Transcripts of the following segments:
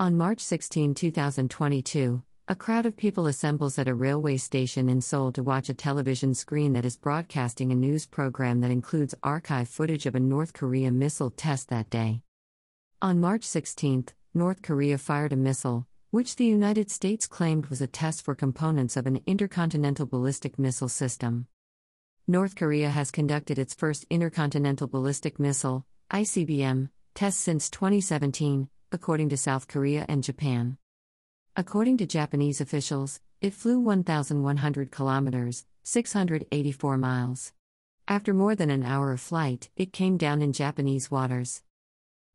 On March 16, 2022, a crowd of people assembles at a railway station in Seoul to watch a television screen that is broadcasting a news program that includes archive footage of a North Korea missile test that day. On March 16, North Korea fired a missile, which the United States claimed was a test for components of an intercontinental ballistic missile system. North Korea has conducted its first intercontinental ballistic missile, ICBM, test since 2017 according to South Korea and Japan. According to Japanese officials, it flew 1,100 kilometers, 684 miles. After more than an hour of flight, it came down in Japanese waters.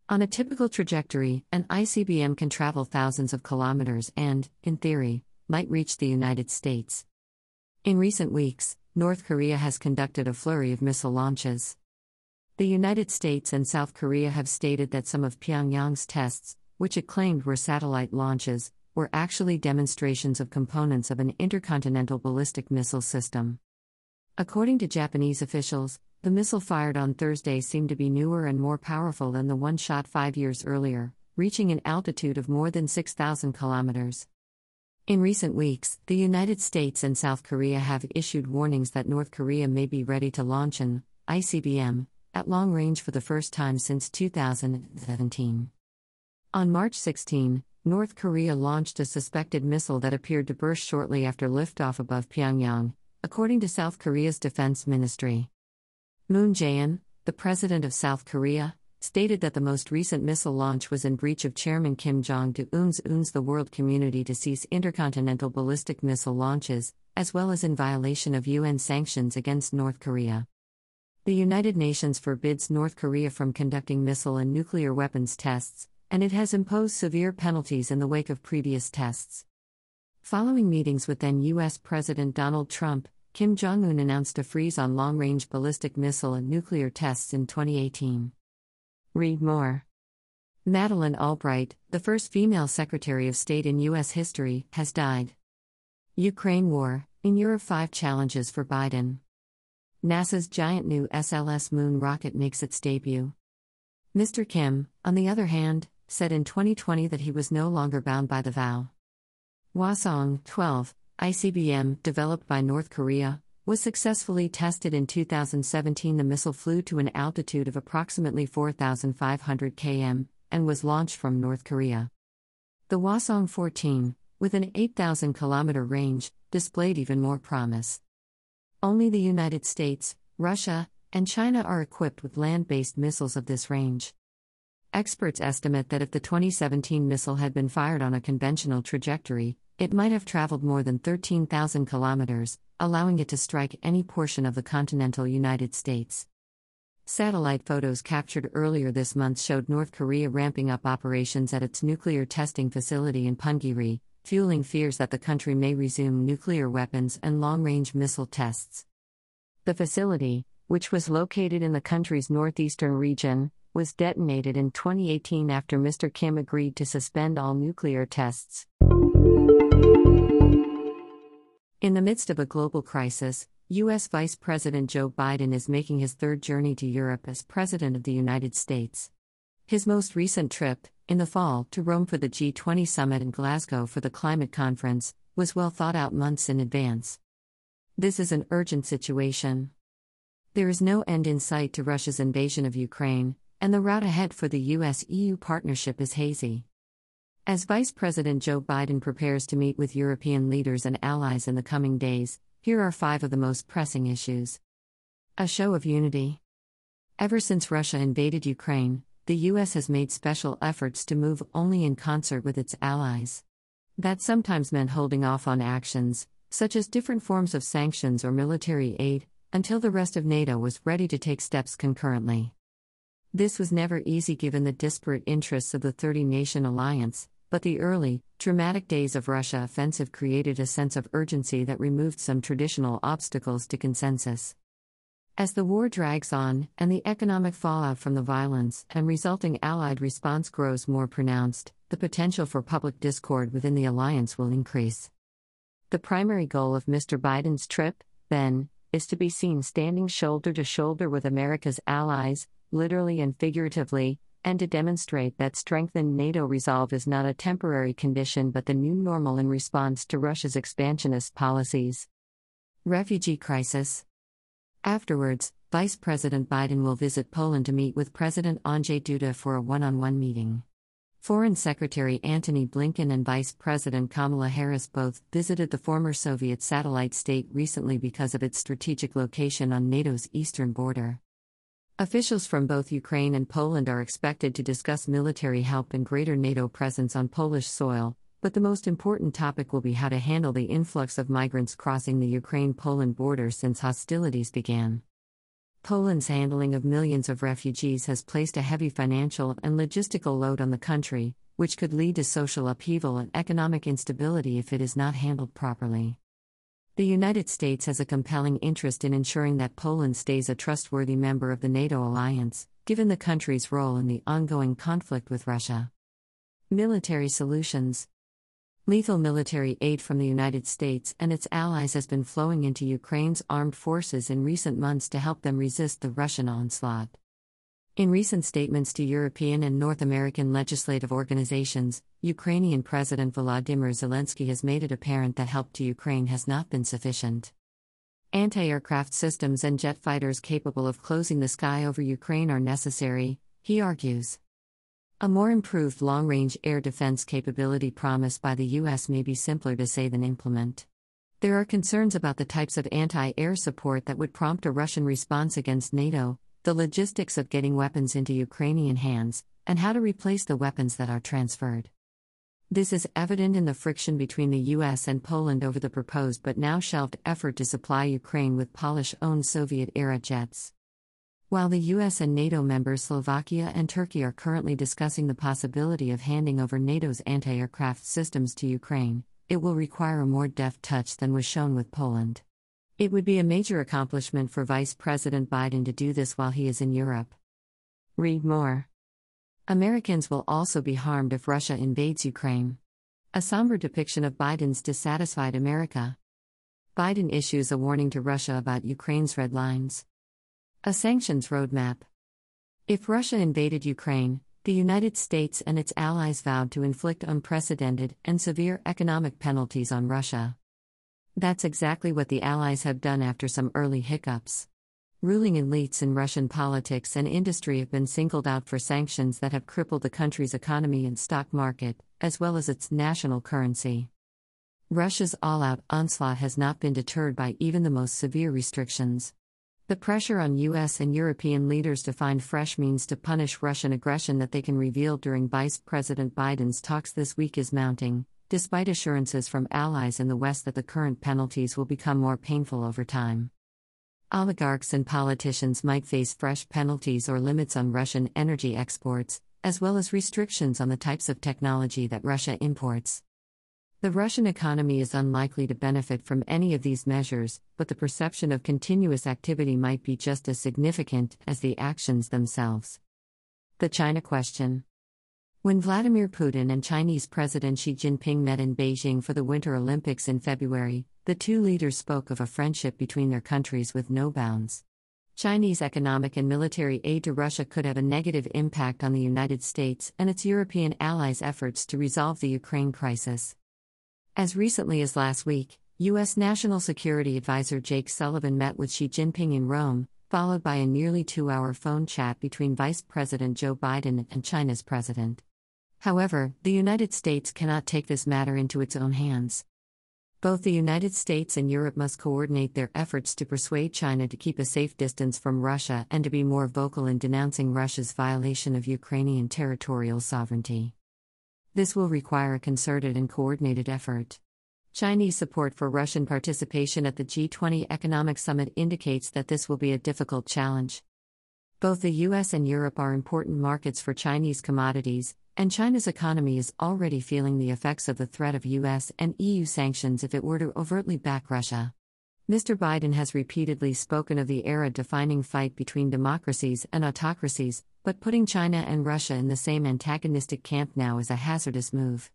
On a typical trajectory, an ICBM can travel thousands of kilometers and, in theory, might reach the United States. In recent weeks, North Korea has conducted a flurry of missile launches. The United States and South Korea have stated that some of Pyongyang's tests, which it claimed were satellite launches, were actually demonstrations of components of an intercontinental ballistic missile system. According to Japanese officials, the missile fired on Thursday seemed to be newer and more powerful than the one shot five years earlier, reaching an altitude of more than 6,000 kilometers. In recent weeks, the United States and South Korea have issued warnings that North Korea may be ready to launch an ICBM at long range for the first time since 2017. On March 16, North Korea launched a suspected missile that appeared to burst shortly after liftoff above Pyongyang, according to South Korea's defense ministry. Moon Jae-in, the president of South Korea, stated that the most recent missile launch was in breach of Chairman Kim Jong Un's UN's the world community to cease intercontinental ballistic missile launches, as well as in violation of UN sanctions against North Korea. The United Nations forbids North Korea from conducting missile and nuclear weapons tests, and it has imposed severe penalties in the wake of previous tests. Following meetings with then U.S. President Donald Trump, Kim Jong un announced a freeze on long range ballistic missile and nuclear tests in 2018. Read more. Madeleine Albright, the first female Secretary of State in U.S. history, has died. Ukraine War In Europe, five challenges for Biden. NASA's giant new SLS moon rocket makes its debut. Mr. Kim, on the other hand, said in 2020 that he was no longer bound by the vow. Hwasong 12, ICBM, developed by North Korea, was successfully tested in 2017. The missile flew to an altitude of approximately 4,500 km and was launched from North Korea. The Hwasong 14, with an 8,000 km range, displayed even more promise. Only the United States, Russia, and China are equipped with land based missiles of this range. Experts estimate that if the 2017 missile had been fired on a conventional trajectory, it might have traveled more than 13,000 kilometers, allowing it to strike any portion of the continental United States. Satellite photos captured earlier this month showed North Korea ramping up operations at its nuclear testing facility in Punggye-ri, fueling fears that the country may resume nuclear weapons and long range missile tests. The facility, which was located in the country's northeastern region, was detonated in 2018 after Mr. Kim agreed to suspend all nuclear tests. In the midst of a global crisis, U.S. Vice President Joe Biden is making his third journey to Europe as President of the United States. His most recent trip, in the fall, to Rome for the G20 summit and Glasgow for the climate conference, was well thought out months in advance. This is an urgent situation. There is no end in sight to Russia's invasion of Ukraine, and the route ahead for the US EU partnership is hazy. As Vice President Joe Biden prepares to meet with European leaders and allies in the coming days, here are five of the most pressing issues. A show of unity. Ever since Russia invaded Ukraine, the U.S. has made special efforts to move only in concert with its allies. That sometimes meant holding off on actions, such as different forms of sanctions or military aid, until the rest of NATO was ready to take steps concurrently. This was never easy given the disparate interests of the 30 nation alliance, but the early, dramatic days of Russia offensive created a sense of urgency that removed some traditional obstacles to consensus. As the war drags on, and the economic fallout from the violence and resulting Allied response grows more pronounced, the potential for public discord within the alliance will increase. The primary goal of Mr. Biden's trip, then, is to be seen standing shoulder to shoulder with America's allies, literally and figuratively, and to demonstrate that strengthened NATO resolve is not a temporary condition but the new normal in response to Russia's expansionist policies. Refugee crisis. Afterwards, Vice President Biden will visit Poland to meet with President Andrzej Duda for a one on one meeting. Foreign Secretary Antony Blinken and Vice President Kamala Harris both visited the former Soviet satellite state recently because of its strategic location on NATO's eastern border. Officials from both Ukraine and Poland are expected to discuss military help and greater NATO presence on Polish soil, but the most important topic will be how to handle the influx of migrants crossing the Ukraine Poland border since hostilities began. Poland's handling of millions of refugees has placed a heavy financial and logistical load on the country, which could lead to social upheaval and economic instability if it is not handled properly. The United States has a compelling interest in ensuring that Poland stays a trustworthy member of the NATO alliance, given the country's role in the ongoing conflict with Russia. Military Solutions Lethal military aid from the United States and its allies has been flowing into Ukraine's armed forces in recent months to help them resist the Russian onslaught. In recent statements to European and North American legislative organizations, Ukrainian President Volodymyr Zelensky has made it apparent that help to Ukraine has not been sufficient. Anti aircraft systems and jet fighters capable of closing the sky over Ukraine are necessary, he argues. A more improved long range air defense capability promised by the U.S. may be simpler to say than implement. There are concerns about the types of anti air support that would prompt a Russian response against NATO, the logistics of getting weapons into Ukrainian hands, and how to replace the weapons that are transferred. This is evident in the friction between the US and Poland over the proposed but now shelved effort to supply Ukraine with Polish owned Soviet era jets. While the US and NATO members Slovakia and Turkey are currently discussing the possibility of handing over NATO's anti aircraft systems to Ukraine, it will require a more deft touch than was shown with Poland. It would be a major accomplishment for Vice President Biden to do this while he is in Europe. Read more. Americans will also be harmed if Russia invades Ukraine. A somber depiction of Biden's dissatisfied America. Biden issues a warning to Russia about Ukraine's red lines. A sanctions roadmap. If Russia invaded Ukraine, the United States and its allies vowed to inflict unprecedented and severe economic penalties on Russia. That's exactly what the allies have done after some early hiccups. Ruling elites in Russian politics and industry have been singled out for sanctions that have crippled the country's economy and stock market, as well as its national currency. Russia's all out onslaught has not been deterred by even the most severe restrictions. The pressure on US and European leaders to find fresh means to punish Russian aggression that they can reveal during Vice President Biden's talks this week is mounting, despite assurances from allies in the West that the current penalties will become more painful over time. Oligarchs and politicians might face fresh penalties or limits on Russian energy exports, as well as restrictions on the types of technology that Russia imports. The Russian economy is unlikely to benefit from any of these measures, but the perception of continuous activity might be just as significant as the actions themselves. The China Question When Vladimir Putin and Chinese President Xi Jinping met in Beijing for the Winter Olympics in February, the two leaders spoke of a friendship between their countries with no bounds. Chinese economic and military aid to Russia could have a negative impact on the United States and its European allies' efforts to resolve the Ukraine crisis. As recently as last week, U.S. National Security Advisor Jake Sullivan met with Xi Jinping in Rome, followed by a nearly two hour phone chat between Vice President Joe Biden and China's president. However, the United States cannot take this matter into its own hands. Both the United States and Europe must coordinate their efforts to persuade China to keep a safe distance from Russia and to be more vocal in denouncing Russia's violation of Ukrainian territorial sovereignty. This will require a concerted and coordinated effort. Chinese support for Russian participation at the G20 Economic Summit indicates that this will be a difficult challenge. Both the US and Europe are important markets for Chinese commodities, and China's economy is already feeling the effects of the threat of US and EU sanctions if it were to overtly back Russia. Mr. Biden has repeatedly spoken of the era defining fight between democracies and autocracies, but putting China and Russia in the same antagonistic camp now is a hazardous move.